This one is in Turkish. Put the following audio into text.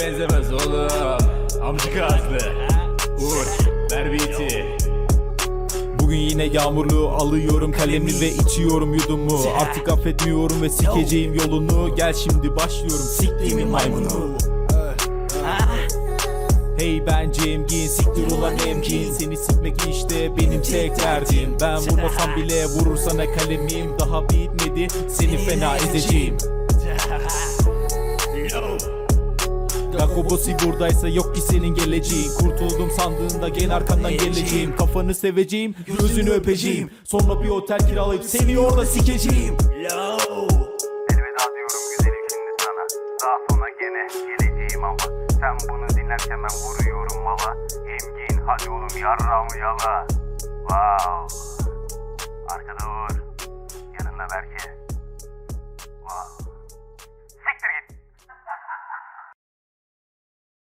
benzemez oğlum. Amcık ağızlı. Uğur, ver beat'i. Bugün yine yağmurlu alıyorum kalemi ve içiyorum yudumu. Artık affetmiyorum ve sikeceğim yolunu. Gel şimdi başlıyorum siktiğimin maymunu. Hey ben Cemgin siktir ulan emgin. Seni sikmek işte benim tek derdim. Ben vurmasam bile vurur sana kalemim. Daha bitmedi seni fena ezeceğim Yakobosi buradaysa yok ki senin geleceğin. Kurtuldum sandığında gene arkandan geleceğim. Kafanı seveceğim, gözünü öpeceğim. Sonra bir otel kiralayıp seni orada sikeceğim. Elveda diyorum güzelim şimdi sana. Daha sonra gene geleceğim ama. Sen bunu dinlerken ben vuruyorum mala. Emgin hadi oğlum yarramı yala. Wow Arkada Uğur Yanında Wow